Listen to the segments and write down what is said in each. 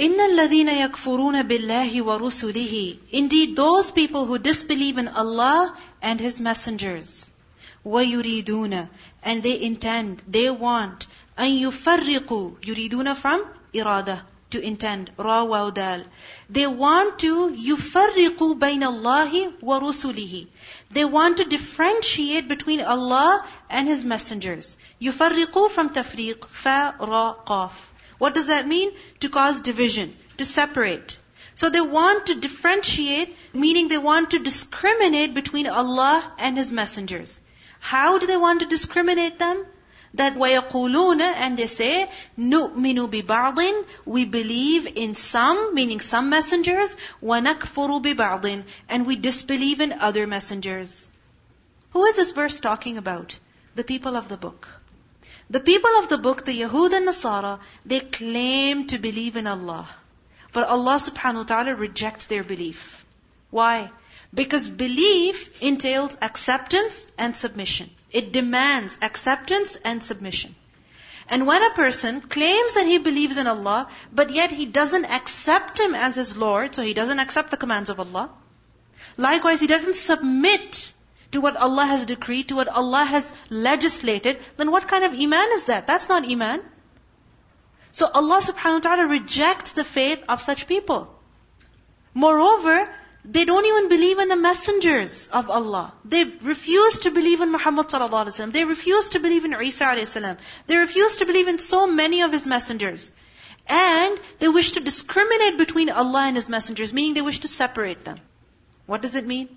إِنَّ الَّذِينَ يَكْفُرُونَ بِاللَّهِ وَرُسُلِهِ Indeed, those people who disbelieve in Allah and His messengers. وَيُرِيدُونَ And they intend, they want, أَن يُفَرِّقُوا يُرِيدُونَ from irada, to intend, ra wa dal. They want to يُفَرِّقُوا بَيْنَ اللَّهِ وَرُسُلِهِ They want to differentiate between Allah and His messengers. يُفَرِّقُوا from tafriq, fa, ra, qaf. What does that mean? To cause division, to separate. So they want to differentiate, meaning they want to discriminate between Allah and His messengers. How do they want to discriminate them? That وَيَقُولُونَ and they say, نُؤْمِنُ بِبَعْضٍ We believe in some, meaning some messengers, وَنَكْفُرُ بِبَعْضٍ And we disbelieve in other messengers. Who is this verse talking about? The people of the book. The people of the book, the Yahud and Nasara, they claim to believe in Allah. But Allah subhanahu wa ta'ala rejects their belief. Why? Because belief entails acceptance and submission. It demands acceptance and submission. And when a person claims that he believes in Allah, but yet he doesn't accept Him as his Lord, so he doesn't accept the commands of Allah. Likewise, he doesn't submit to what Allah has decreed, to what Allah has legislated, then what kind of iman is that? That's not iman. So Allah subhanahu wa ta'ala rejects the faith of such people. Moreover, they don't even believe in the messengers of Allah. They refuse to believe in Muhammad sallallahu alaihi wasallam. They refuse to believe in Isa alayhi salam. They refuse to believe in so many of His messengers. And they wish to discriminate between Allah and His messengers, meaning they wish to separate them. What does it mean?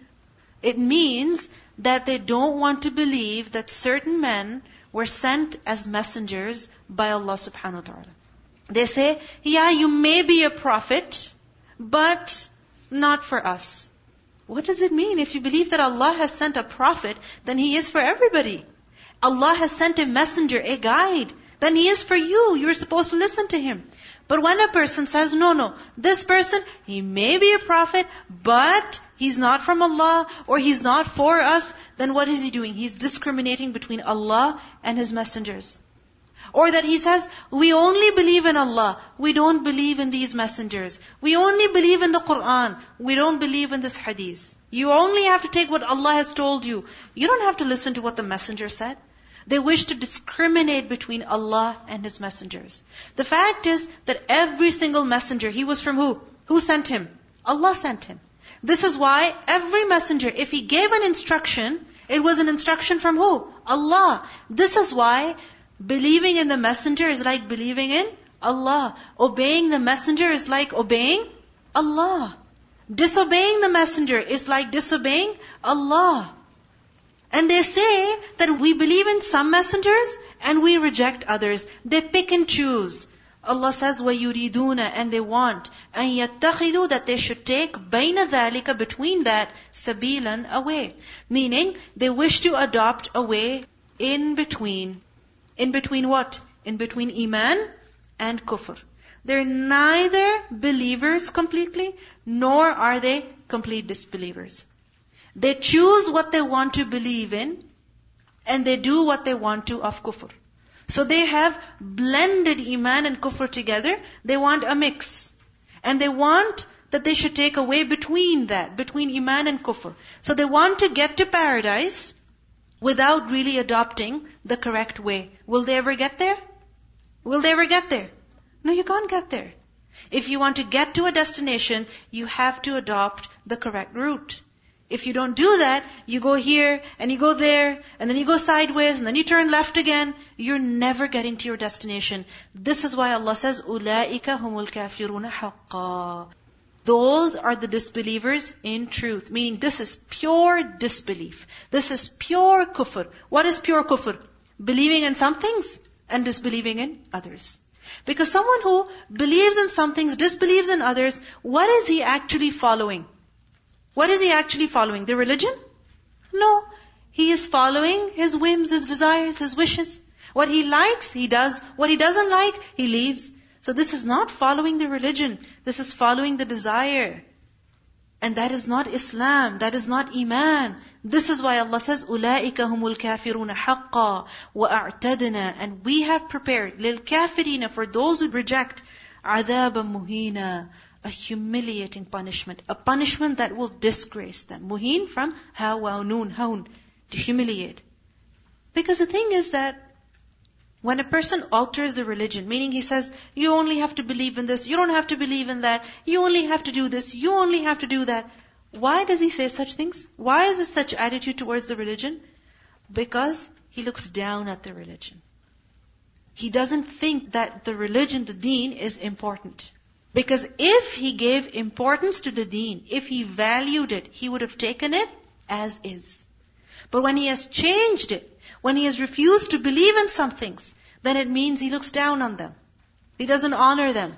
It means that they don't want to believe that certain men were sent as messengers by Allah subhanahu wa ta'ala. They say, yeah, you may be a prophet, but not for us. What does it mean? If you believe that Allah has sent a prophet, then He is for everybody. Allah has sent a messenger, a guide, then He is for you. You're supposed to listen to Him. But when a person says, no, no, this person, he may be a prophet, but he's not from Allah, or he's not for us, then what is he doing? He's discriminating between Allah and His messengers. Or that he says, we only believe in Allah, we don't believe in these messengers. We only believe in the Quran, we don't believe in this hadith. You only have to take what Allah has told you. You don't have to listen to what the messenger said. They wish to discriminate between Allah and His messengers. The fact is that every single messenger, he was from who? Who sent him? Allah sent him. This is why every messenger, if he gave an instruction, it was an instruction from who? Allah. This is why believing in the messenger is like believing in Allah. Obeying the messenger is like obeying Allah. Disobeying the messenger is like disobeying Allah. And they say that we believe in some messengers and we reject others. They pick and choose. Allah says, وَيُرِيدُونَ And they want أَن يَتَّخِذُوا That they should take بَيْنَ ذَلِكَ Between that, سَبِيلًا away. Meaning, they wish to adopt a way in between. In between what? In between Iman and Kufr. They're neither believers completely, nor are they complete disbelievers. They choose what they want to believe in, and they do what they want to of kufr. So they have blended iman and kufr together. They want a mix. And they want that they should take away between that, between iman and kufr. So they want to get to paradise without really adopting the correct way. Will they ever get there? Will they ever get there? No, you can't get there. If you want to get to a destination, you have to adopt the correct route. If you don't do that, you go here and you go there and then you go sideways and then you turn left again. You're never getting to your destination. This is why Allah says, "Ulaika humul kafiruna. Those are the disbelievers in truth. Meaning this is pure disbelief. This is pure kufr. What is pure kufr? Believing in some things and disbelieving in others. Because someone who believes in some things, disbelieves in others, what is he actually following? What is he actually following? The religion? No. He is following his whims, his desires, his wishes. What he likes, he does. What he doesn't like, he leaves. So this is not following the religion. This is following the desire. And that is not Islam. That is not Iman. This is why Allah says, أُولَٰئِكَ هُمُ الْكَافِرُونَ حَقًّا وَأَعْتَدْنَا And we have prepared لِلْكَافِرِينَ For those who reject, عَذَابًا مُهِينًا a humiliating punishment. A punishment that will disgrace them. Muhin from hawa, noon, haun. To humiliate. Because the thing is that when a person alters the religion, meaning he says, you only have to believe in this, you don't have to believe in that, you only have to do this, you only have to do that. Why does he say such things? Why is there such attitude towards the religion? Because he looks down at the religion. He doesn't think that the religion, the deen, is important. Because if he gave importance to the deen, if he valued it, he would have taken it as is. But when he has changed it, when he has refused to believe in some things, then it means he looks down on them. He doesn't honor them.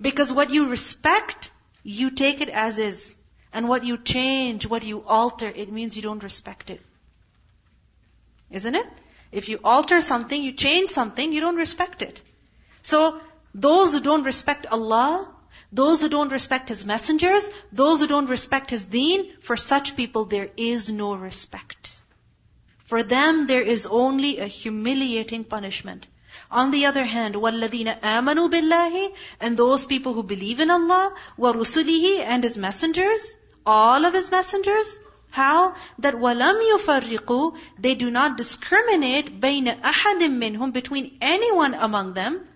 Because what you respect, you take it as is. And what you change, what you alter, it means you don't respect it. Isn't it? If you alter something, you change something, you don't respect it. So, those who don't respect Allah, those who don't respect His messengers, those who don't respect His deen, for such people there is no respect. For them there is only a humiliating punishment. On the other hand, وَالَّذِينَ آمَنُوا بِاللَّهِ And those people who believe in Allah, وَرُسُلِهِ And His messengers, all of His messengers, how? That وَلَمْ يُفَرِّقُوا They do not discriminate بَيْنَ أَحَدٍ مِّنْهُمْ Between anyone among them.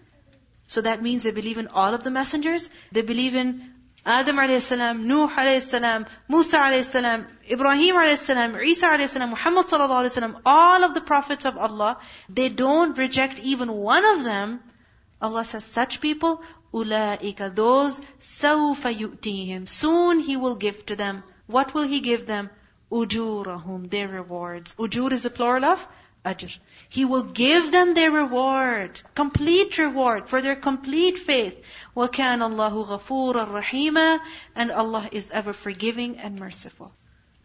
So that means they believe in all of the messengers. They believe in Adam alayhi salam, Nuh alayhi salam, Musa alayhi salam, Ibrahim alayhi salam, Isa alayhi salam, Muhammad sallallahu alayhi salam, all of the prophets of Allah, they don't reject even one of them. Allah says, such people, ulaika, those, sawfa yu'tihim. Soon He will give to them. What will He give them? ujurahum, their rewards. Ujur is a plural of ajr. He will give them their reward, complete reward for their complete faith. وَكَانَ اللَّهُ غَفُورًا رَحِيمًا And Allah is ever forgiving and merciful.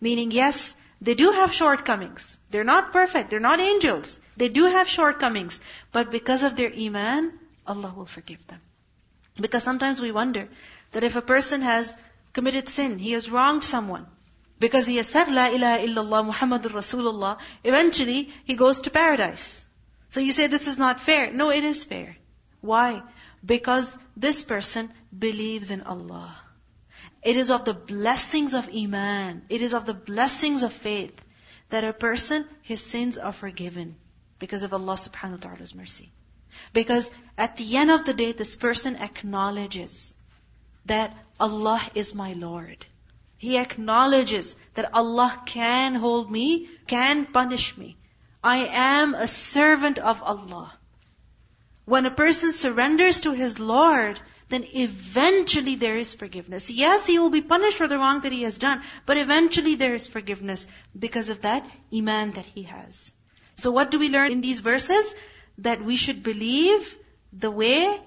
Meaning, yes, they do have shortcomings. They're not perfect. They're not angels. They do have shortcomings. But because of their iman, Allah will forgive them. Because sometimes we wonder that if a person has committed sin, he has wronged someone, because he has said La ilaha illallah Muhammadur Rasulullah, eventually he goes to paradise. So you say this is not fair. No, it is fair. Why? Because this person believes in Allah. It is of the blessings of Iman. It is of the blessings of faith that a person, his sins are forgiven because of Allah subhanahu wa ta'ala's mercy. Because at the end of the day, this person acknowledges that Allah is my Lord. He acknowledges that Allah can hold me, can punish me. I am a servant of Allah. When a person surrenders to his Lord, then eventually there is forgiveness. Yes, he will be punished for the wrong that he has done, but eventually there is forgiveness because of that iman that he has. So what do we learn in these verses? That we should believe the way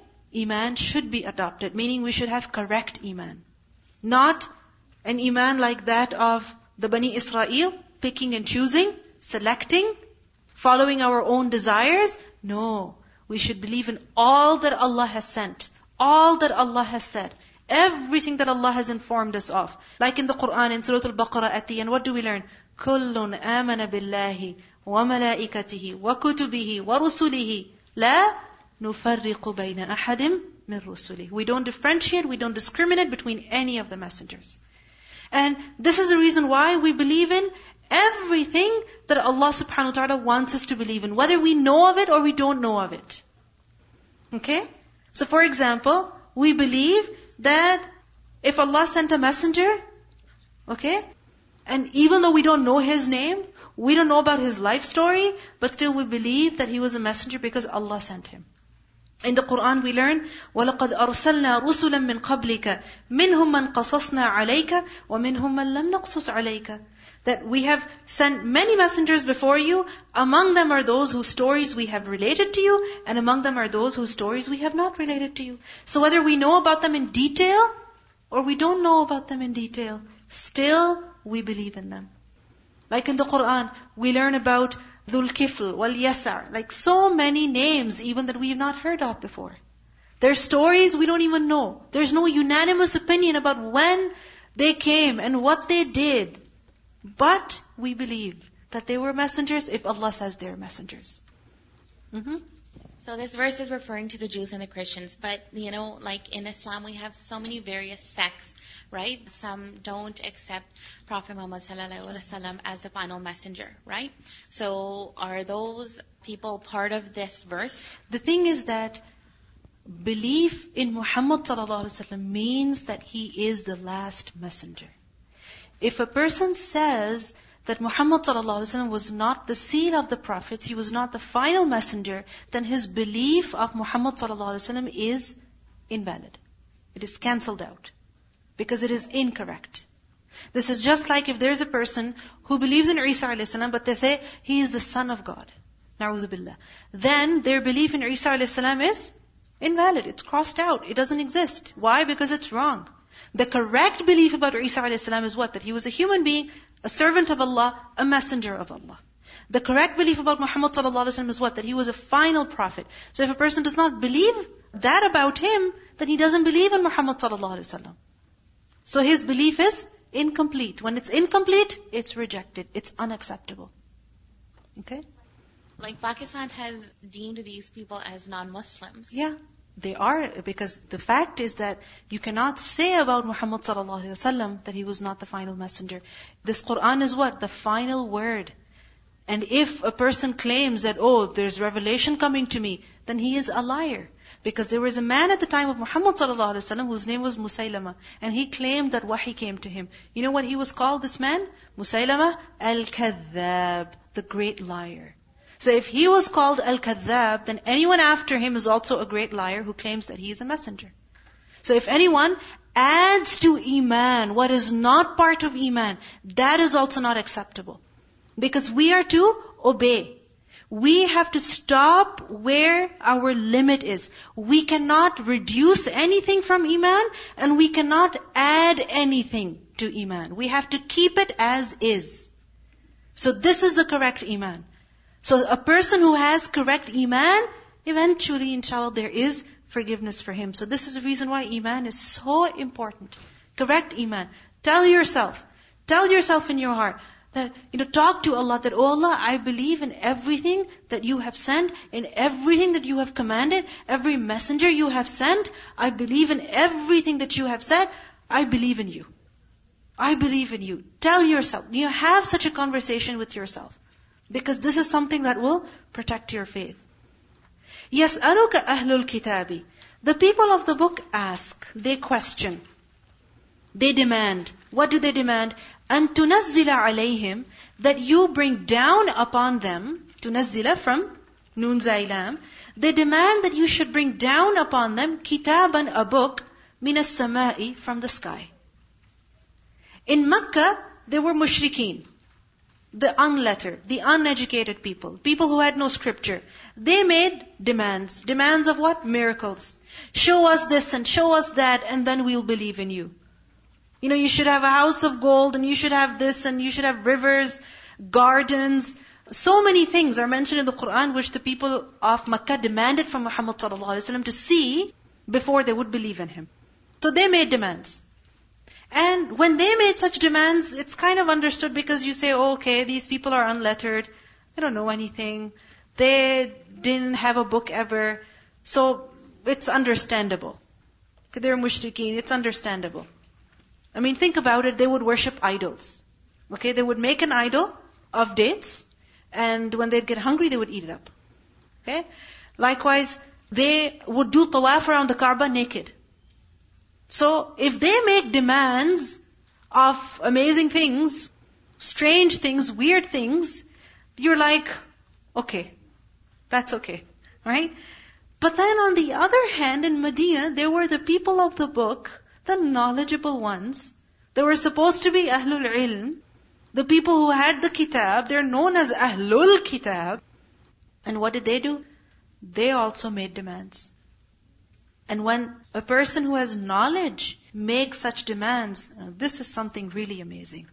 iman should be adopted, meaning we should have correct iman. Not an iman like that of the Bani Israel, picking and choosing, selecting, following our own desires. No. We should believe in all that Allah has sent, all that Allah has said, everything that Allah has informed us of. Like in the Quran, in Surah Al-Baqarah at the end, what do we learn? كُلٌّ آمَنَ بِاللَّهِ وَمَلَائِكَتِهِ وَكُتُبِهِ وَرُسُلِهِ لَا نُفَرِّقُ بَيْنَ أَحَدٍ مِّن رُسُلِهِ We don't differentiate, we don't discriminate between any of the messengers. And this is the reason why we believe in everything that Allah subhanahu wa ta'ala wants us to believe in, whether we know of it or we don't know of it. Okay? So for example, we believe that if Allah sent a messenger, okay, and even though we don't know his name, we don't know about his life story, but still we believe that he was a messenger because Allah sent him. In the Quran we learn, وَلَقَدْ أَرْسَلْنَا رُسُلًا مِّن قَبْلِكَ مِنْهُمْ مَنْ قَصَصْنَا عَلَيْكَ وَمِنْهُمْ مَنْ لَمْ نَقْصُصْ عَلَيْكَ That we have sent many messengers before you. Among them are those whose stories we have related to you, and among them are those whose stories we have not related to you. So whether we know about them in detail, or we don't know about them in detail, still we believe in them. Like in the Quran, we learn about Dhul Kifl, Wal Yasar, like so many names even that we have not heard of before. Their stories we don't even know. There's no unanimous opinion about when they came and what they did. But we believe that they were messengers if Allah says they're messengers. Mm-hmm. So this verse is referring to the Jews and the Christians, but you know, like in Islam, we have so many various sects, right? Some don't accept Prophet Muhammad as the final messenger, right? So are those people part of this verse? The thing is that belief in Muhammad means that he is the last messenger. If a person says that Muhammad was not the seal of the prophets, he was not the final messenger, then his belief of Muhammad is invalid. It is cancelled out because it is incorrect. This is just like if there's a person who believes in Isa a.s., but they say he is the son of God. Billah. Then their belief in Isa a.s. is invalid. It's crossed out. It doesn't exist. Why? Because it's wrong. The correct belief about Isa a.s. is what? That he was a human being, a servant of Allah, a messenger of Allah. The correct belief about Muhammad ﷺ is what? That he was a final prophet. So if a person does not believe that about him, then he doesn't believe in Muhammad ﷺ. So his belief is incomplete. When it's incomplete, it's rejected. It's unacceptable. Okay? Like Pakistan has deemed these people as non-Muslims. Yeah. They are, because the fact is that you cannot say about Muhammad sallallahu alaihi wasallam that he was not the final messenger. This Quran is what? The final word. And if a person claims that, oh, there's revelation coming to me, then he is a liar. Because there was a man at the time of Muhammad sallallahu whose name was Musaylama, and he claimed that wahi came to him. You know what he was called, this man? Musaylama al-Kadhab, the great liar. So if he was called Al-Kadhab, then anyone after him is also a great liar who claims that he is a messenger. So if anyone adds to Iman what is not part of Iman, that is also not acceptable. Because we are to obey. We have to stop where our limit is. We cannot reduce anything from Iman and we cannot add anything to Iman. We have to keep it as is. So this is the correct Iman. So a person who has correct iman, eventually, inshallah, there is forgiveness for him. So this is the reason why iman is so important. Correct iman. Tell yourself, tell yourself in your heart that, you know, talk to Allah that, oh Allah, I believe in everything that you have sent, in everything that you have commanded, every messenger you have sent. I believe in everything that you have said. I believe in you. I believe in you. Tell yourself, you have such a conversation with yourself. Because this is something that will protect your faith. Yes, aluka ahlul kitabi. The people of the book ask, they question, they demand. What do they demand? أَن تُنَزِّلَ عَلَيْهِمْ That you bring down upon them, tunazzila from nun zailam, they demand that you should bring down upon them kitaban, a book, minas samai, from the sky. In Makkah, there were mushrikeen the unlettered, the uneducated people, people who had no scripture, they made demands. Demands of what? Miracles. Show us this and show us that and then we'll believe in you. You know, you should have a house of gold and you should have this and you should have rivers, gardens. So many things are mentioned in the Quran which the people of Makkah demanded from Muhammad to see before they would believe in him. So they made demands. And when they made such demands, it's kind of understood because you say, oh, okay, these people are unlettered. They don't know anything. They didn't have a book ever. So it's understandable. They're mushrikeen. It's understandable. I mean, think about it. They would worship idols. Okay, they would make an idol of dates, and when they'd get hungry, they would eat it up. Okay? Likewise, they would do tawaf around the Kaaba naked. So if they make demands of amazing things, strange things, weird things, you're like, okay, that's okay, right? But then on the other hand, in Medina, there were the people of the book, the knowledgeable ones. They were supposed to be Ahlul Ilm, the people who had the kitab, they're known as Ahlul Kitab. And what did they do? They also made demands. And when a person who has knowledge makes such demands, uh, this is something really amazing.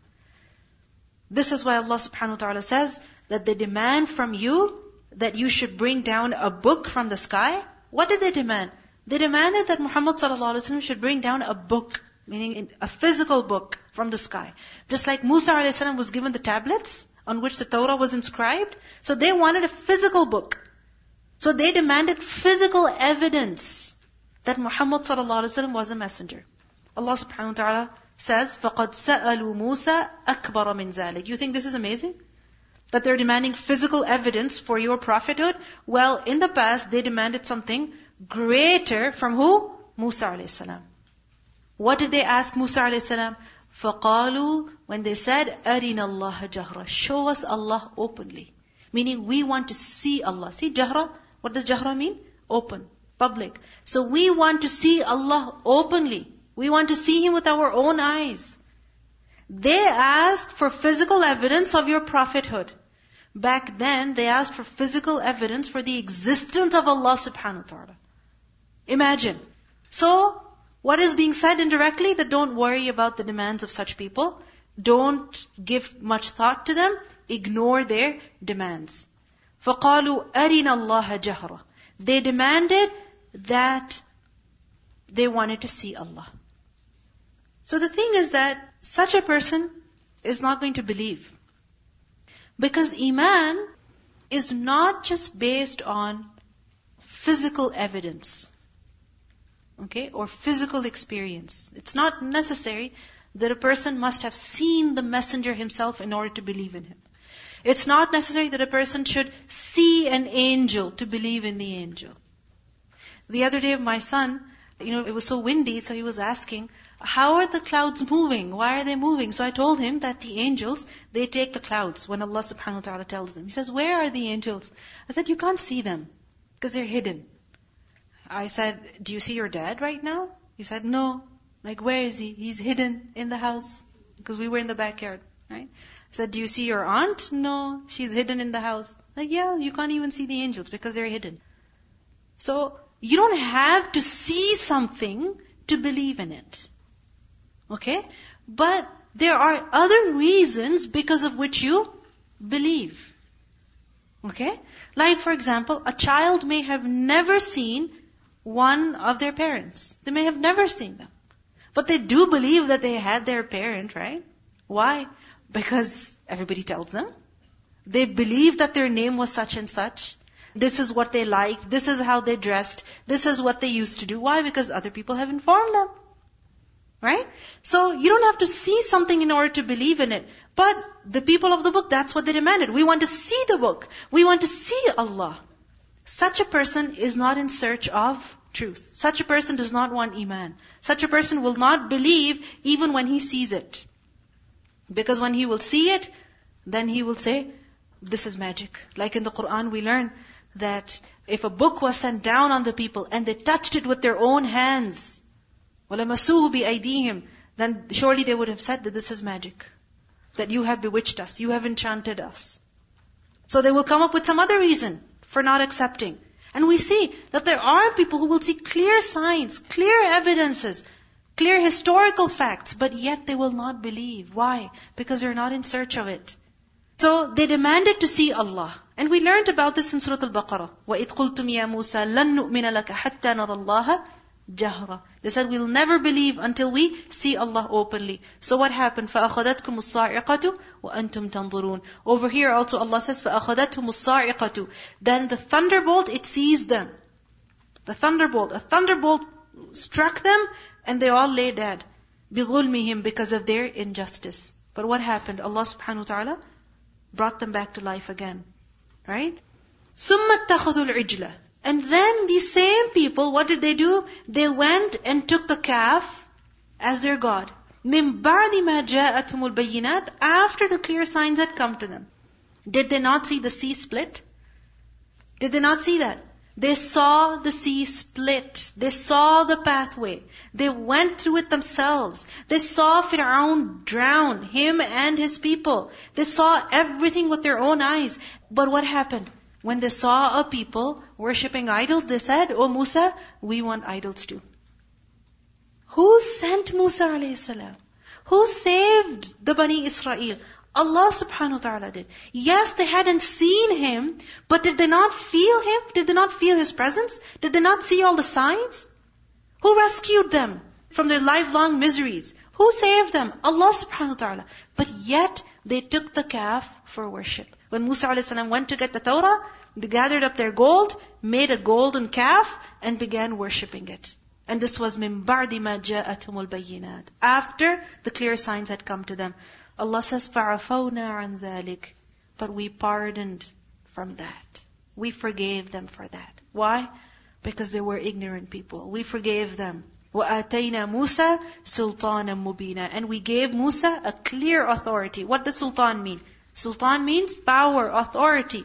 This is why Allah subhanahu wa ta'ala says that they demand from you that you should bring down a book from the sky. What did they demand? They demanded that Muhammad sallallahu alaihi wasallam should bring down a book, meaning a physical book from the sky. Just like Musa alayhi salam was given the tablets on which the Torah was inscribed. So they wanted a physical book. So they demanded physical evidence that Muhammad sallallahu alaihi wasallam was a messenger. Allah subhanahu wa ta'ala says, فَقَدْ سَأَلُوا مُوسَى أَكْبَرَ مِنْ ذَلِكَ You think this is amazing? That they're demanding physical evidence for your prophethood? Well, in the past, they demanded something greater from who? Musa alayhi salam. What did they ask Musa alayhi salam? فَقَالُوا When they said, أَرِنَ اللَّهَ جَهْرًا Show us Allah openly. Meaning, we want to see Allah. See, jahra, what does jahra mean? Open, public. So we want to see Allah openly. We want to see Him with our own eyes. They ask for physical evidence of your prophethood. Back then, they asked for physical evidence for the existence of Allah subhanahu wa ta'ala. Imagine. So, what is being said indirectly? That don't worry about the demands of such people. Don't give much thought to them. Ignore their demands. فَقَالُوا أَرِنَا اللَّهَ جَهْرًا They demanded that they wanted to see Allah. So the thing is that such a person is not going to believe. Because Iman is not just based on physical evidence. Okay? Or physical experience. It's not necessary that a person must have seen the messenger himself in order to believe in him. It's not necessary that a person should see an angel to believe in the angel. The other day, my son, you know, it was so windy, so he was asking, how are the clouds moving? Why are they moving? So I told him that the angels, they take the clouds when Allah subhanahu wa ta'ala tells them. He says, where are the angels? I said, you can't see them because they're hidden. I said, do you see your dad right now? He said, no. Like, where is he? He's hidden in the house because we were in the backyard, right? I said, do you see your aunt? No, she's hidden in the house. Like, yeah, you can't even see the angels because they're hidden. So, you don't have to see something to believe in it. Okay? But there are other reasons because of which you believe. Okay? Like for example, a child may have never seen one of their parents. They may have never seen them. But they do believe that they had their parent, right? Why? Because everybody tells them. They believe that their name was such and such. This is what they liked. This is how they dressed. This is what they used to do. Why? Because other people have informed them. Right? So you don't have to see something in order to believe in it. But the people of the book, that's what they demanded. We want to see the book. We want to see Allah. Such a person is not in search of truth. Such a person does not want Iman. Such a person will not believe even when he sees it. Because when he will see it, then he will say, this is magic. Like in the Quran we learn that if a book was sent down on the people and they touched it with their own hands, وَلَمَسُوهُ بِأَيْدِيهِمْ Then surely they would have said that this is magic. That you have bewitched us, you have enchanted us. So they will come up with some other reason for not accepting. And we see that there are people who will see clear signs, clear evidences, clear historical facts, but yet they will not believe. Why? Because they're not in search of it. So they demanded to see Allah. And we learned about this in Surah Al-Baqarah. وَإِذْ قُلْتُمْ يَا مُوسَى لَن نُؤْمِنَ لَكَ حَتَّى نَرَى اللَّهَ jahra. They said, we'll never believe until we see Allah openly. So what happened? فَأَخَذَتْكُمُ الصَّاعِقَةُ وَأَنْتُمْ تَنظُرُونَ Over here also Allah says, فَأَخَذَتْهُمُ الصَّاعِقَةُ Then the thunderbolt, it seized them. The thunderbolt. A thunderbolt struck them and they all lay dead. بِظُلْمِهِمْ Because of their injustice. But what happened? Allah subhanahu wa ta'ala brought them back to life again. Right? ثُمَّ اتَّخَذُوا الْعِجْلَ and then these same people, what did they do? They went and took the calf as their God. مِن بَعْدِ مَا جَاءَتْهُمُ الْبَيِّنَاتِ After the clear signs had come to them. Did they not see the sea split? Did they not see that? They saw the sea split. They saw the pathway. They went through it themselves. They saw Fir'aun drown, him and his people. They saw everything with their own eyes. But what happened? When they saw a people worshipping idols, they said, Oh Musa, we want idols too. Who sent Musa alayhi salam? Who saved the Bani Israel? Allah subhanahu wa ta'ala did. Yes, they hadn't seen him, but did they not feel him? Did they not feel his presence? Did they not see all the signs? Who rescued them from their lifelong miseries? Who saved them? Allah subhanahu wa ta'ala. But yet, they took the calf for worship. When Musa a.s. went to get the Torah, they gathered up their gold, made a golden calf, and began worshipping it. And this was min ba'di ma ja'atumul bayyinat. After the clear signs had come to them. Allah says, فَعَفَوْنَا عَنْ ذَلِكَ But we pardoned from that. We forgave them for that. Why? Because they were ignorant people. We forgave them. وَآتَيْنَا مُوسَى سُلْطَانًا مُبِينًا And we gave Musa a clear authority. What does sultan mean? Sultan means power, authority.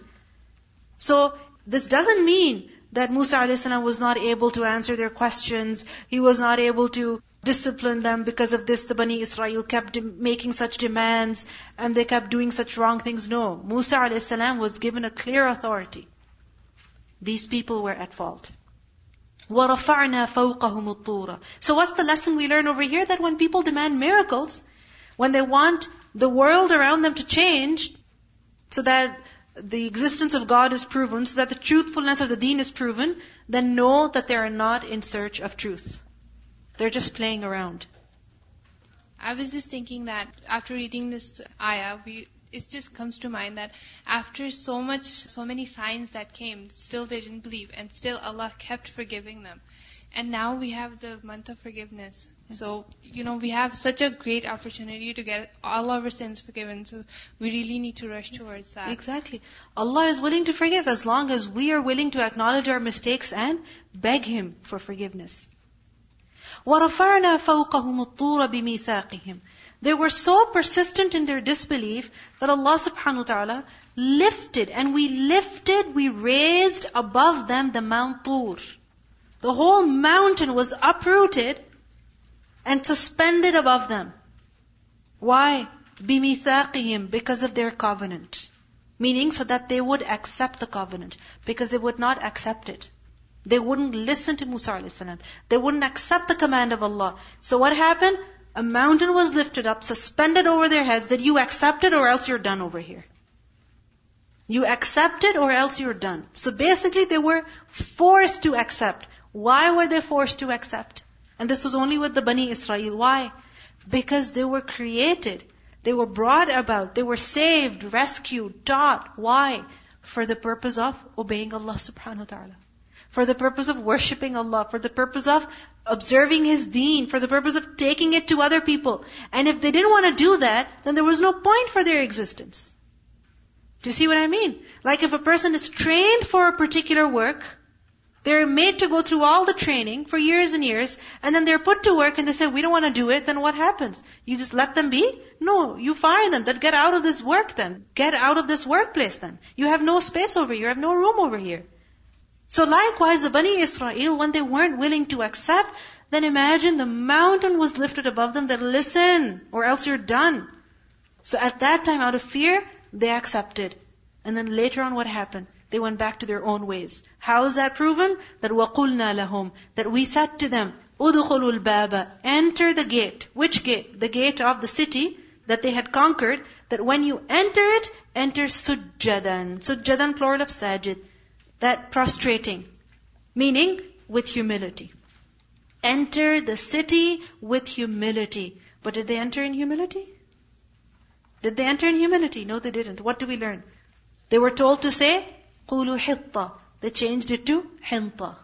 So, this doesn't mean that Musa a.s. was not able to answer their questions. He was not able to discipline them because of this. The Bani Israel kept making such demands and they kept doing such wrong things. No. Musa a.s. was given a clear authority. These people were at fault. وَرَفَعْنَا فَوْقَهُمُ الطُّورَ So what's the lesson we learn over here? That when people demand miracles, when they want the world around them to change, so that the existence of God is proven, so that the truthfulness of the deen is proven, then know that they are not in search of truth. They're just playing around. I was just thinking that after reading this ayah, we, it just comes to mind that after so much, so many signs that came, still they didn't believe, and still Allah kept forgiving them. And now we have the month of forgiveness. So, you know, we have such a great opportunity to get all our sins forgiven. So we really need to rush towards that. Exactly. Allah is willing to forgive as long as we are willing to acknowledge our mistakes and beg Him for forgiveness. وَرَفَعْنَا فَوْقَهُمُ الطُّورَ بِمِيثَاقِهِمْ They were so persistent in their disbelief that Allah subhanahu wa ta'ala lifted, and we lifted, we raised above them the Mount Tur. The whole mountain was uprooted and suspended above them. Why? بِمِثَاقِهِمْ Because of their covenant. Meaning so that they would accept the covenant. Because they would not accept it. They wouldn't listen to Musa a.s. They wouldn't accept the command of Allah. So what happened? A mountain was lifted up, suspended over their heads that you accept it or else you're done over here. You accept it or else you're done. So basically they were forced to accept. Why were they forced to accept? And this was only with the Bani Israel. Why? Because they were created. They were brought about. They were saved, rescued, taught. Why? For the purpose of obeying Allah subhanahu wa ta'ala. For the purpose of worshipping Allah. For the purpose of observing His deen. For the purpose of taking it to other people. And if they didn't want to do that, then there was no point for their existence. Do you see what I mean? Like if a person is trained for a particular work, they're made to go through all the training for years and years, and then they're put to work and they say, we don't want to do it, then what happens? You just let them be? No, you fire them. Then get out of this work then. Get out of this workplace then. You have no space over here. You have no room over here. So likewise, the Bani Israel, when they weren't willing to accept, then imagine the mountain was lifted above them that listen, or else you're done. So at that time, out of fear, they accepted. And then later on what happened? They went back to their own ways. How is that proven? That وَقُلْنَا لَهُمْ That we said to them, أُدْخُلُوا الْبَابَ Enter the gate. Which gate? The gate of the city that they had conquered. That when you enter it, enter sujjadan. Sujjadan plural of sajid. That prostrating. Meaning, with humility. Enter the city with humility. But did they enter in humility? Did they enter in humility? No, they didn't. What do we learn? They were told to say, قولوا حطة. They changed it to حنطة.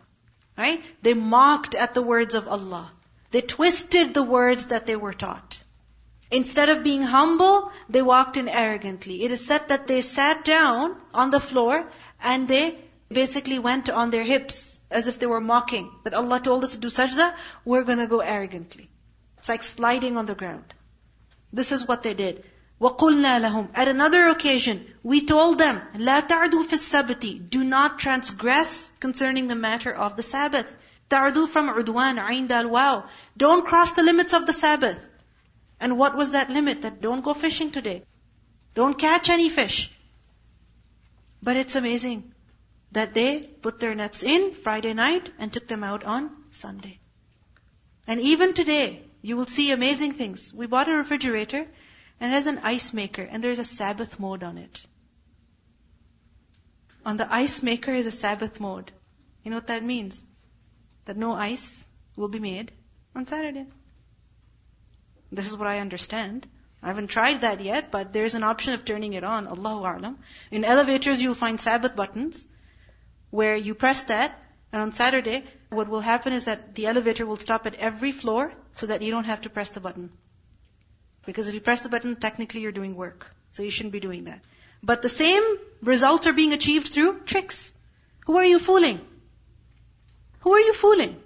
Right? They mocked at the words of Allah. They twisted the words that they were taught. Instead of being humble, they walked in arrogantly. It is said that they sat down on the floor and they basically went on their hips as if they were mocking. That Allah told us to do sajda, we're gonna go arrogantly. It's like sliding on the ground. This is what they did. وَقُلْنَا لَهُمْ At another occasion, we told them, لَا تَعْدُوا فِي السَّبْتِ Do not transgress concerning the matter of the Sabbath. تَعْدُوا from عُدْوان, عِنْدَ الْوَاو Don't cross the limits of the Sabbath. And what was that limit? That don't go fishing today. Don't catch any fish. But it's amazing that they put their nets in Friday night and took them out on Sunday. And even today, you will see amazing things. We bought a refrigerator and it has an ice maker, and there's a Sabbath mode on it. On the ice maker is a Sabbath mode. You know what that means? That no ice will be made on Saturday. This is what I understand. I haven't tried that yet, but there's an option of turning it on. Allahu A'lam. In elevators, you'll find Sabbath buttons. where you press that, and on Saturday, what will happen is that the elevator will stop at every floor so that you don't have to press the button. Because if you press the button, technically you're doing work. So you shouldn't be doing that. But the same results are being achieved through tricks. Who are you fooling? Who are you fooling?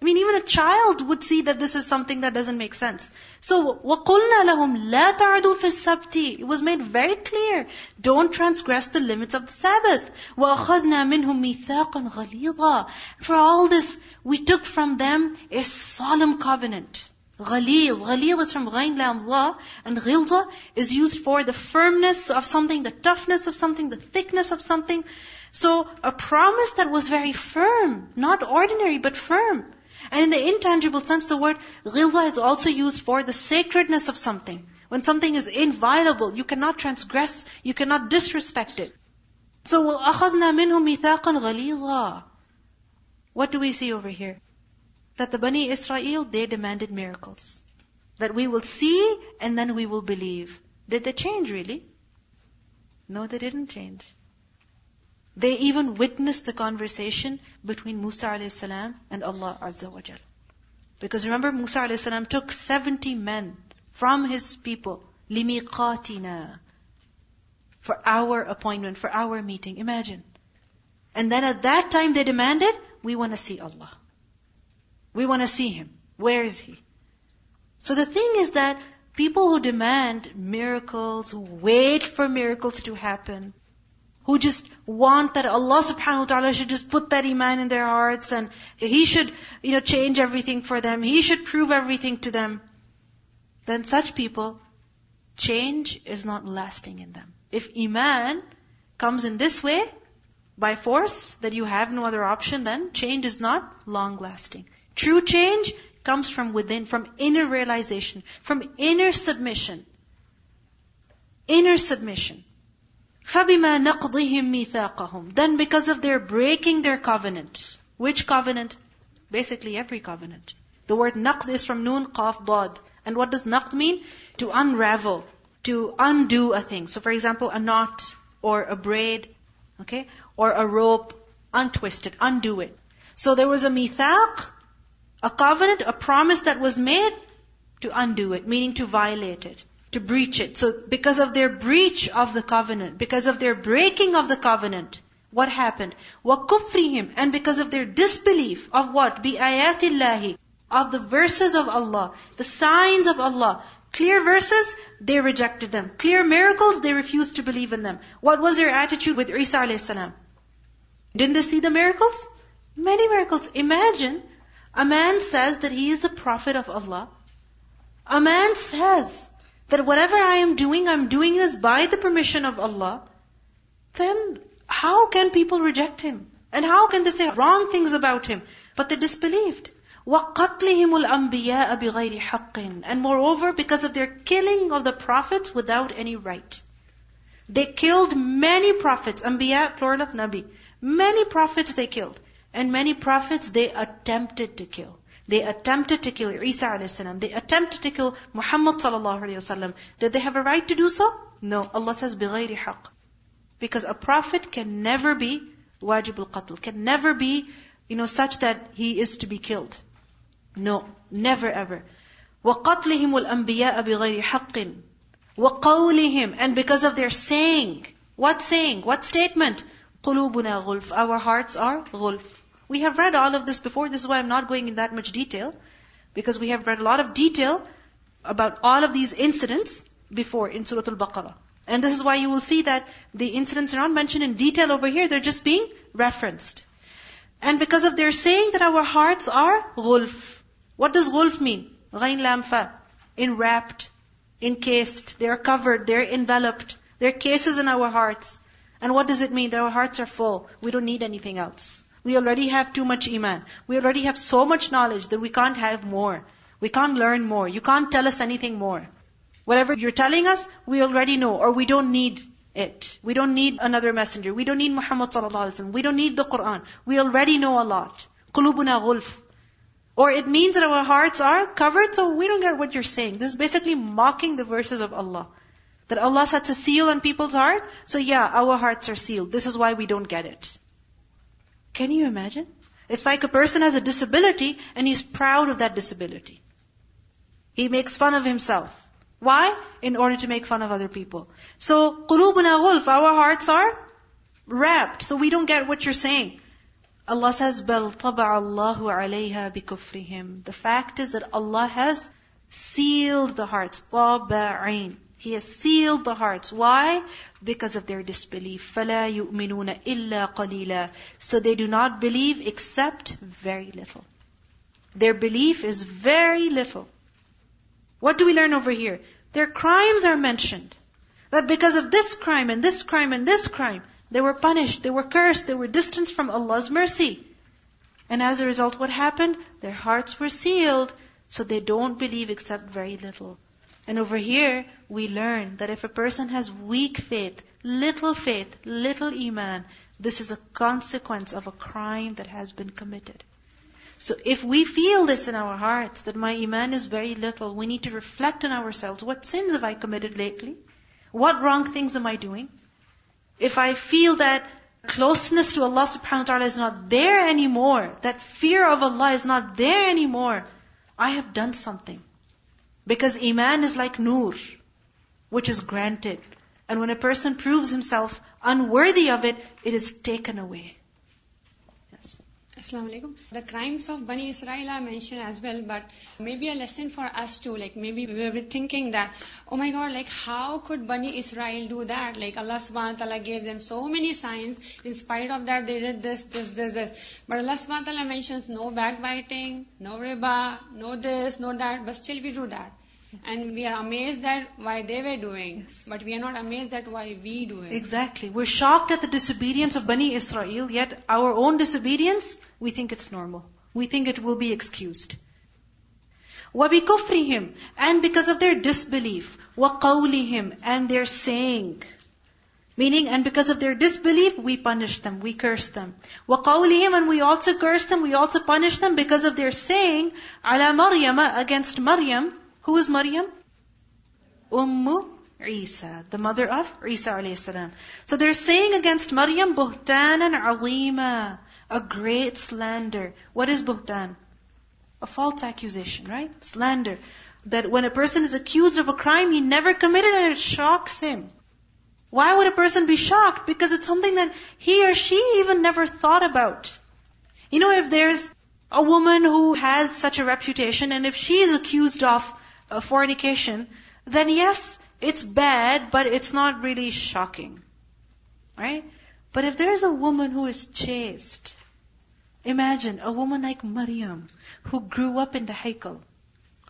I mean, even a child would see that this is something that doesn't make sense. So, وَقُلْنَا لَهُمْ لَا تَعْدُوا فِي السَّبْتِ It was made very clear. Don't transgress the limits of the Sabbath. وَأَخَذْنَا مِنْهُمْ مِيثَاقًا غَلِيظًا For all this, we took from them a solemn covenant. Ghaliz. Ghaliz is from ghain la and ghilza is used for the firmness of something, the toughness of something, the thickness of something. So a promise that was very firm, not ordinary, but firm. And in the intangible sense, the word ghilza is also used for the sacredness of something. When something is inviolable, you cannot transgress, you cannot disrespect it. So, وَأَخَذْنَا مِنْهُمْ مِثَاقًا غَلِيظًا What do we see over here? That the Bani Israel, they demanded miracles. That we will see and then we will believe. Did they change really? No, they didn't change. They even witnessed the conversation between Musa a.s. and Allah Azza wa Jal. Because remember, Musa a.s. took 70 men from his people, limiqatina, for our appointment, for our meeting. Imagine. And then at that time they demanded, we want to see Allah. We want to see Him. Where is He? So the thing is that people who demand miracles, who wait for miracles to happen, who just want that Allah subhanahu wa ta'ala should just put that iman in their hearts and He should, you know, change everything for them. He should prove everything to them. Then such people, change is not lasting in them. If iman comes in this way, by force, that you have no other option, then change is not long lasting. True change comes from within, from inner realization, from inner submission. Inner submission. فَبِمَا نَقْضِهِمْ مِيثَاقَهُمْ Then because of their breaking their covenant. Which covenant? Basically every covenant. The word naqd is from nun, qaf, dad. And what does naqd mean? To unravel, to undo a thing. So for example, a knot, or a braid, okay, or a rope, untwist it, undo it. So there was a mithaq, a covenant, a promise that was made to undo it, meaning to violate it to breach it. So because of their breach of the covenant, because of their breaking of the covenant, what happened? وَكُفْرِهِمْ And because of their disbelief of what? بِآيَاتِ اللَّهِ Of the verses of Allah, the signs of Allah. Clear verses, they rejected them. Clear miracles, they refused to believe in them. What was their attitude with Isa a.s.? Didn't they see the miracles? Many miracles. Imagine, a man says that he is the prophet of Allah. A man says that whatever I am doing, I'm doing this by the permission of Allah, then how can people reject him? And how can they say wrong things about him? But they disbelieved. وَقَتْلِهِمُ الْأَنْبِيَاءَ بِغَيْرِ حَقٍّ And moreover, because of their killing of the prophets without any right. They killed many prophets, anbiya, plural of nabi. Many prophets they killed. And many prophets they attempted to kill. They attempted to kill Isa a.s. They attempted to kill Muhammad sallallahu alayhi wasallam. Did they have a right to do so? No. Allah says, بِغَيْرِ حَقٍّ Because a prophet can never be wajib al-qatl, can never be, you know, such that he is to be killed. No. Never ever. وَقَتْلِهِمُ الْأَنْبِيَاءَ بِغَيْرِ حَقٍّ وَقَوْلِهِمْ And because of their saying. What saying? What statement? قُلُوبُنَا غُلْفٌ Our hearts are غُلْف. we have read all of this before. This is why I'm not going in that much detail. Because we have read a lot of detail about all of these incidents before in Surah Al-Baqarah. And this is why you will see that the incidents are not mentioned in detail over here. They're just being referenced. And because of their saying that our hearts are gulf. What does gulf mean? Ghain lam fa. Enwrapped, encased, they are covered, they're enveloped. There are cases in our hearts. And what does it mean? That our hearts are full. We don't need anything else. We already have too much iman. We already have so much knowledge that we can't have more. We can't learn more. You can't tell us anything more. Whatever you're telling us, we already know, or we don't need it. We don't need another messenger. We don't need Muhammad sallallahu. We don't need the Quran. We already know a lot. Qulubuna gulf. Or it means that our hearts are covered, so we don't get what you're saying. This is basically mocking the verses of Allah. That Allah sets a seal on people's heart, so yeah, our hearts are sealed. This is why we don't get it. Can you imagine? It's like a person has a disability and he's proud of that disability. He makes fun of himself. Why? In order to make fun of other people. So, قُلُوبُنَا غُلْفَ Our hearts are wrapped, so we don't get what you're saying. Allah says, بَلْ طَبَعَ اللَّهُ عَلَيْهَا بِكُفْرِهِمْ The fact is that Allah has sealed the hearts. طَبَعٍ He has sealed the hearts. Why? Because of their disbelief. فَلَا يُؤْمِنُونَ إِلَّا قَلِيلًا So they do not believe except very little. Their belief is very little. What do we learn over here? Their crimes are mentioned. That because of this crime and this crime and this crime, they were punished, they were cursed, they were distanced from Allah's mercy. And as a result, what happened? Their hearts were sealed, so they don't believe except very little. And over here, we learn that if a person has weak faith, little faith, little iman, this is a consequence of a crime that has been committed. So if we feel this in our hearts, that my iman is very little, we need to reflect on ourselves. What sins have I committed lately? What wrong things am I doing? If I feel that closeness to Allah subhanahu wa ta'ala is not there anymore, that fear of Allah is not there anymore, I have done something. Because Iman is like nur, which is granted. And when a person proves himself unworthy of it, it is taken away. Assalamu alaikum. The crimes of Bani Israel are mentioned as well, but maybe a lesson for us too. Like maybe we were thinking that, oh my God, like how could Bani Israel do that? Like Allah subhanahu wa ta'ala gave them so many signs. In spite of that, they did this, this, this, this. But Allah subhanahu wa ta'ala mentions no backbiting, no riba, no this, no that, but still we do that. And we are amazed that why they were doing, yes. but we are not amazed at why we do it. Exactly. We're shocked at the disobedience of Bani Israel, yet our own disobedience, we think it's normal. We think it will be excused. وَبِكُفْرِهِمْ And because of their disbelief. وَقَوْلِهِمْ And their saying. Meaning, and because of their disbelief, we punish them, we curse them. وَقَوْلِهِمْ And we also curse them, we also punish them because of their saying, عَلَى مَرْيَمَ Against Maryam, who is Maryam? Ummu Isa, the mother of Isa salam. So they're saying against Maryam, buhtanan alima, a great slander. What is buhtan? A false accusation, right? Slander. That when a person is accused of a crime he never committed and it shocks him. Why would a person be shocked? Because it's something that he or she even never thought about. You know, if there's a woman who has such a reputation and if she is accused of uh, fornication, then yes, it's bad, but it's not really shocking. Right? But if there's a woman who is chaste, imagine a woman like Maryam, who grew up in the Haykal,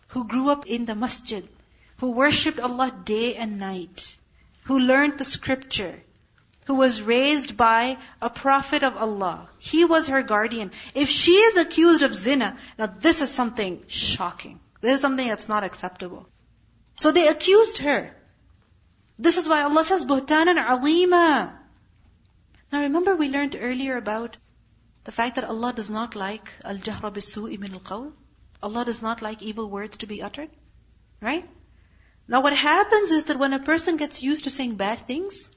who grew up in the masjid, who worshipped Allah day and night, who learned the scripture, who was raised by a prophet of Allah. He was her guardian. If she is accused of zina, now this is something shocking. This is something that's not acceptable. So they accused her. This is why Allah says, Buhtanan alima. Now remember we learned earlier about the fact that Allah does not like al-jahra bisu'i min al-qawl. Allah does not like evil words to be uttered. Right? Now what happens is that when a person gets used to saying bad things,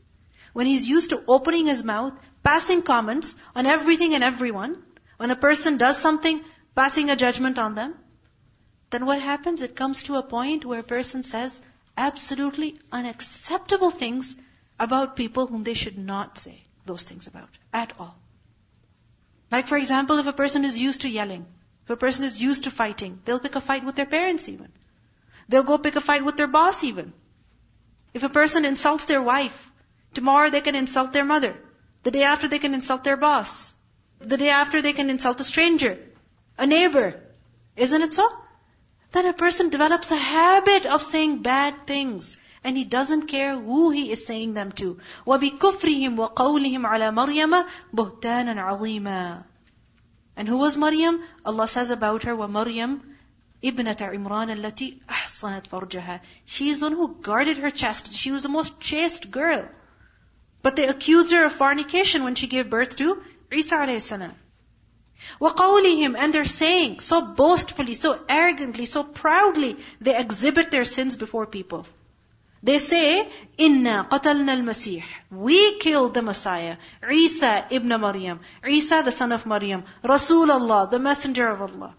when he's used to opening his mouth, passing comments on everything and everyone, when a person does something, passing a judgment on them, then what happens? It comes to a point where a person says absolutely unacceptable things about people whom they should not say those things about at all. Like for example, if a person is used to yelling, if a person is used to fighting, they'll pick a fight with their parents even. They'll go pick a fight with their boss even. If a person insults their wife, tomorrow they can insult their mother. The day after they can insult their boss. The day after they can insult a stranger, a neighbor. Isn't it so? then a person develops a habit of saying bad things. And he doesn't care who he is saying them to. وَبِكُفْرِهِمْ وَقَوْلِهِمْ عَلَى مَرْيَمَ بُهْتَانًا عَظِيمًا And who was Maryam? Allah says about her, وَمَرْيَمْ ابنة عمران التي أحصنت فرجها. She is one who guarded her chastity. She was the most chaste girl. But they accused her of fornication when she gave birth to Isa alayhi salam. وَقَوْلِهِمْ And they're saying so boastfully, so arrogantly, so proudly, they exhibit their sins before people. They say, Inna qatalna al-Masih. We killed the Messiah. Isa ibn Maryam. Isa the son of Maryam. Rasulullah, the messenger of Allah.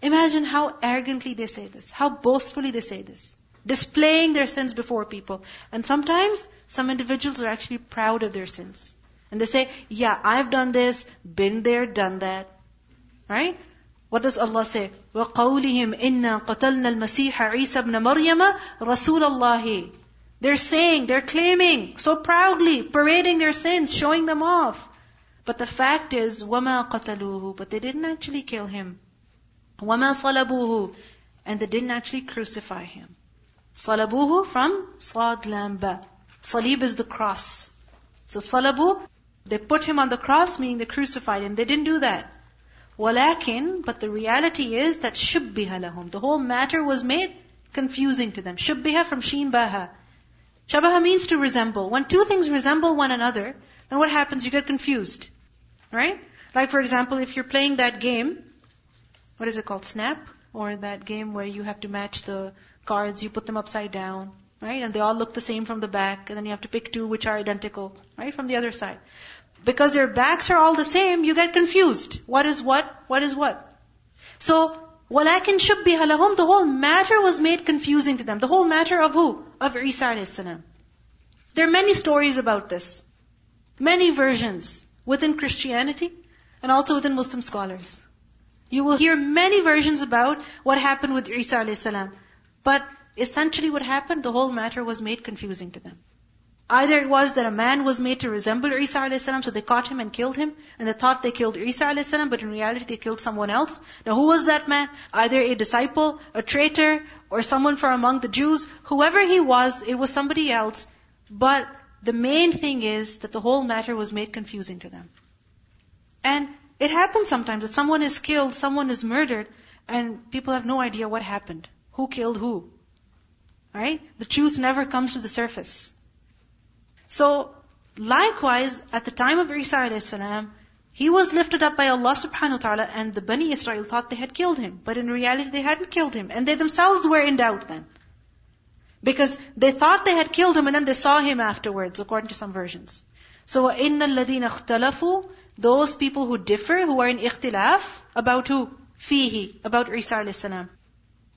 Imagine how arrogantly they say this. How boastfully they say this. Displaying their sins before people. And sometimes, some individuals are actually proud of their sins. And they say, yeah, I've done this, been there, done that. Right? What does Allah say? وَقَوْلِهِمْ إِنَّا قَتَلْنَا الْمَسِيحَ عِيسَى بْنَ مَرْيَمَ رَسُولَ اللَّهِ They're saying, they're claiming, so proudly, parading their sins, showing them off. But the fact is, وَمَا قَتَلُوهُ But they didn't actually kill him. وَمَا صَلَبُوهُ And they didn't actually crucify him. صَلَبُوهُ from صَاد لَامْبَ Salib is the cross. So salabu, they put him on the cross, meaning they crucified him. They didn't do that. Walakin, but the reality is that shubbiha lahum. The whole matter was made confusing to them. Shubbiha from sheen baha. Shabaha means to resemble. When two things resemble one another, then what happens? You get confused. Right? Like for example, if you're playing that game, what is it called? Snap? Or that game where you have to match the cards, you put them upside down, right? And they all look the same from the back, and then you have to pick two which are identical, right? From the other side Because their backs are all the same, you get confused. What is what? What is what? So, وَلَكِنْ شُبِّهَ لَهُمْ The whole matter was made confusing to them. The whole matter of who? Of Isa a.s. There are many stories about this. Many versions within Christianity and also within Muslim scholars. You will hear many versions about what happened with Isa a.s. But essentially what happened, the whole matter was made confusing to them. Either it was that a man was made to resemble Isa a.s., so they caught him and killed him, and they thought they killed Isa a.s., but in reality they killed someone else. Now who was that man? Either a disciple, a traitor, or someone from among the Jews. Whoever he was, it was somebody else. But the main thing is that the whole matter was made confusing to them. And it happens sometimes that someone is killed, someone is murdered, and people have no idea what happened. Who killed who? Right? The truth never comes to the surface. So, likewise, at the time of Isa a.s., he was lifted up by Allah subhanahu wa ta'ala and the Bani Israel thought they had killed him. But in reality they hadn't killed him. And they themselves were in doubt then. Because they thought they had killed him and then they saw him afterwards, according to some versions. So وَإِنَّ الَّذِينَ اخْتَلَفُوا Those people who differ, who are in ikhtilaf, about who? Fihi, about Isa a.s.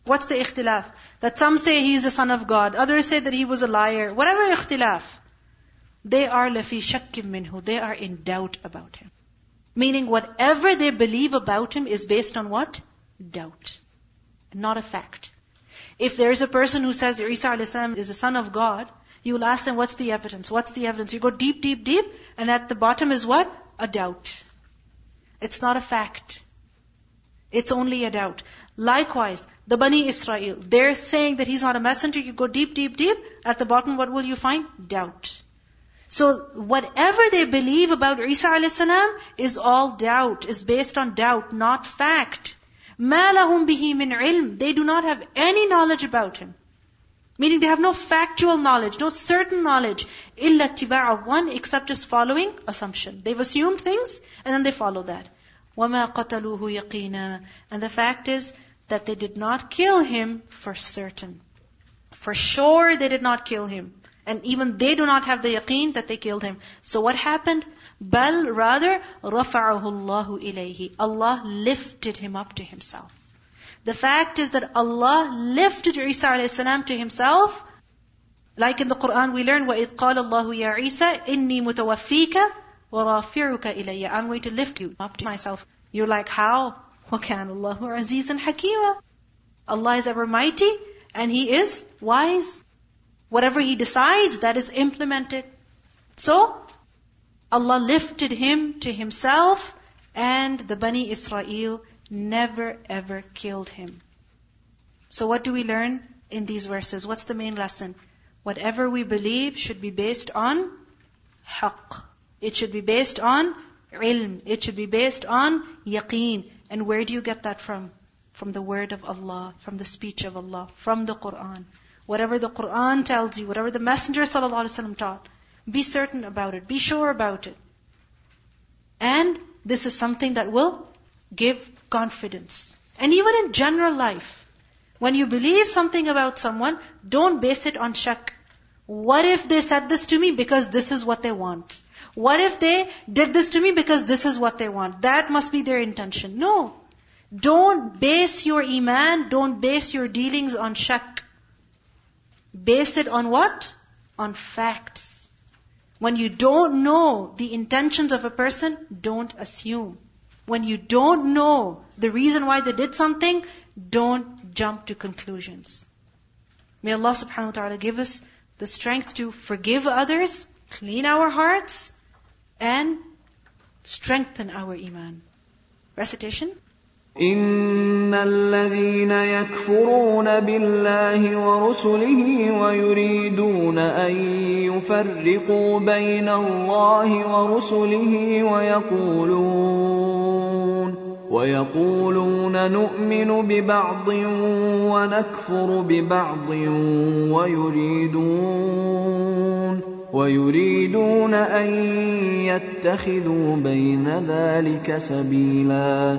What's the ikhtilaf? That some say he's the son of God, others say that he was a liar. Whatever ikhtilaf. They are lafi shakkim minhu. They are in doubt about him. Meaning whatever they believe about him is based on what? Doubt. Not a fact. If there is a person who says Isa a.s. is the son of God, you will ask them, what's the evidence? What's the evidence? You go deep, deep, deep, and at the bottom is what? A doubt. It's not a fact. It's only a doubt. Likewise, the Bani Israel, they're saying that he's not a messenger. You go deep, deep, deep. At the bottom, what will you find? Doubt. So whatever they believe about Isa a.s. is all doubt, is based on doubt, not fact. مَا لَهُمْ بِهِ مِنْ عِلْمٍ They do not have any knowledge about him. Meaning they have no factual knowledge, no certain knowledge. إِلَّا اتِّبَاعَ One except just following assumption. They've assumed things and then they follow that. وَمَا قَتَلُوهُ يَقِينًا And the fact is that they did not kill him for certain. For sure they did not kill him. And even they do not have the yaqeen that they killed him. So what happened? Bal, rather, رَفَعَهُ اللَّهُ إِلَيْهِ Allah lifted him up to himself. The fact is that Allah lifted Isa a.s. to himself. Like in the Quran we learn, وَإِذْ قَالَ اللَّهُ يَا عِيسَى إِنِّي مُتَوَفِّيكَ وَرَافِعُكَ إِلَيَّ I'm going to lift you up to myself. You're like, how? وَكَانَ اللَّهُ عَزِيزًا حَكِيمًا Allah is ever mighty and He is wise. Whatever He decides, that is implemented. So, Allah lifted him to Himself and the Bani Israel never ever killed him. So what do we learn in these verses? What's the main lesson? Whatever we believe should be based on haqq. It should be based on ilm. It should be based on yaqeen. And where do you get that from? From the word of Allah, from the speech of Allah, from the Quran. Whatever the Quran tells you, whatever the Messenger ﷺ taught, be certain about it, be sure about it. And this is something that will give confidence. And even in general life, when you believe something about someone, don't base it on shak. What if they said this to me because this is what they want? What if they did this to me because this is what they want? That must be their intention. No. Don't base your iman, don't base your dealings on shak. Base it on what? On facts. When you don't know the intentions of a person, don't assume. When you don't know the reason why they did something, don't jump to conclusions. May Allah subhanahu wa ta'ala give us the strength to forgive others, clean our hearts, and strengthen our iman. Recitation. إن الذين يكفرون بالله ورسله ويريدون أن يفرقوا بين الله ورسله ويقولون ويقولون نؤمن ببعض ونكفر ببعض ويريدون ويريدون أن يتخذوا بين ذلك سبيلا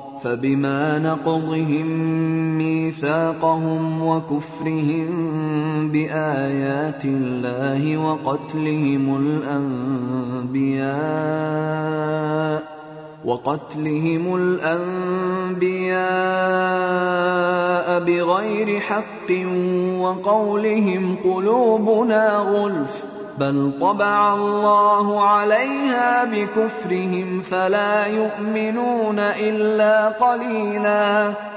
فبما نقضهم ميثاقهم وكفرهم بآيات الله وقتلهم الأنبياء وقتلهم الأنبياء بغير حق وقولهم قلوبنا غلف بل طبع الله عليها بكفرهم فلا يؤمنون الا قليلا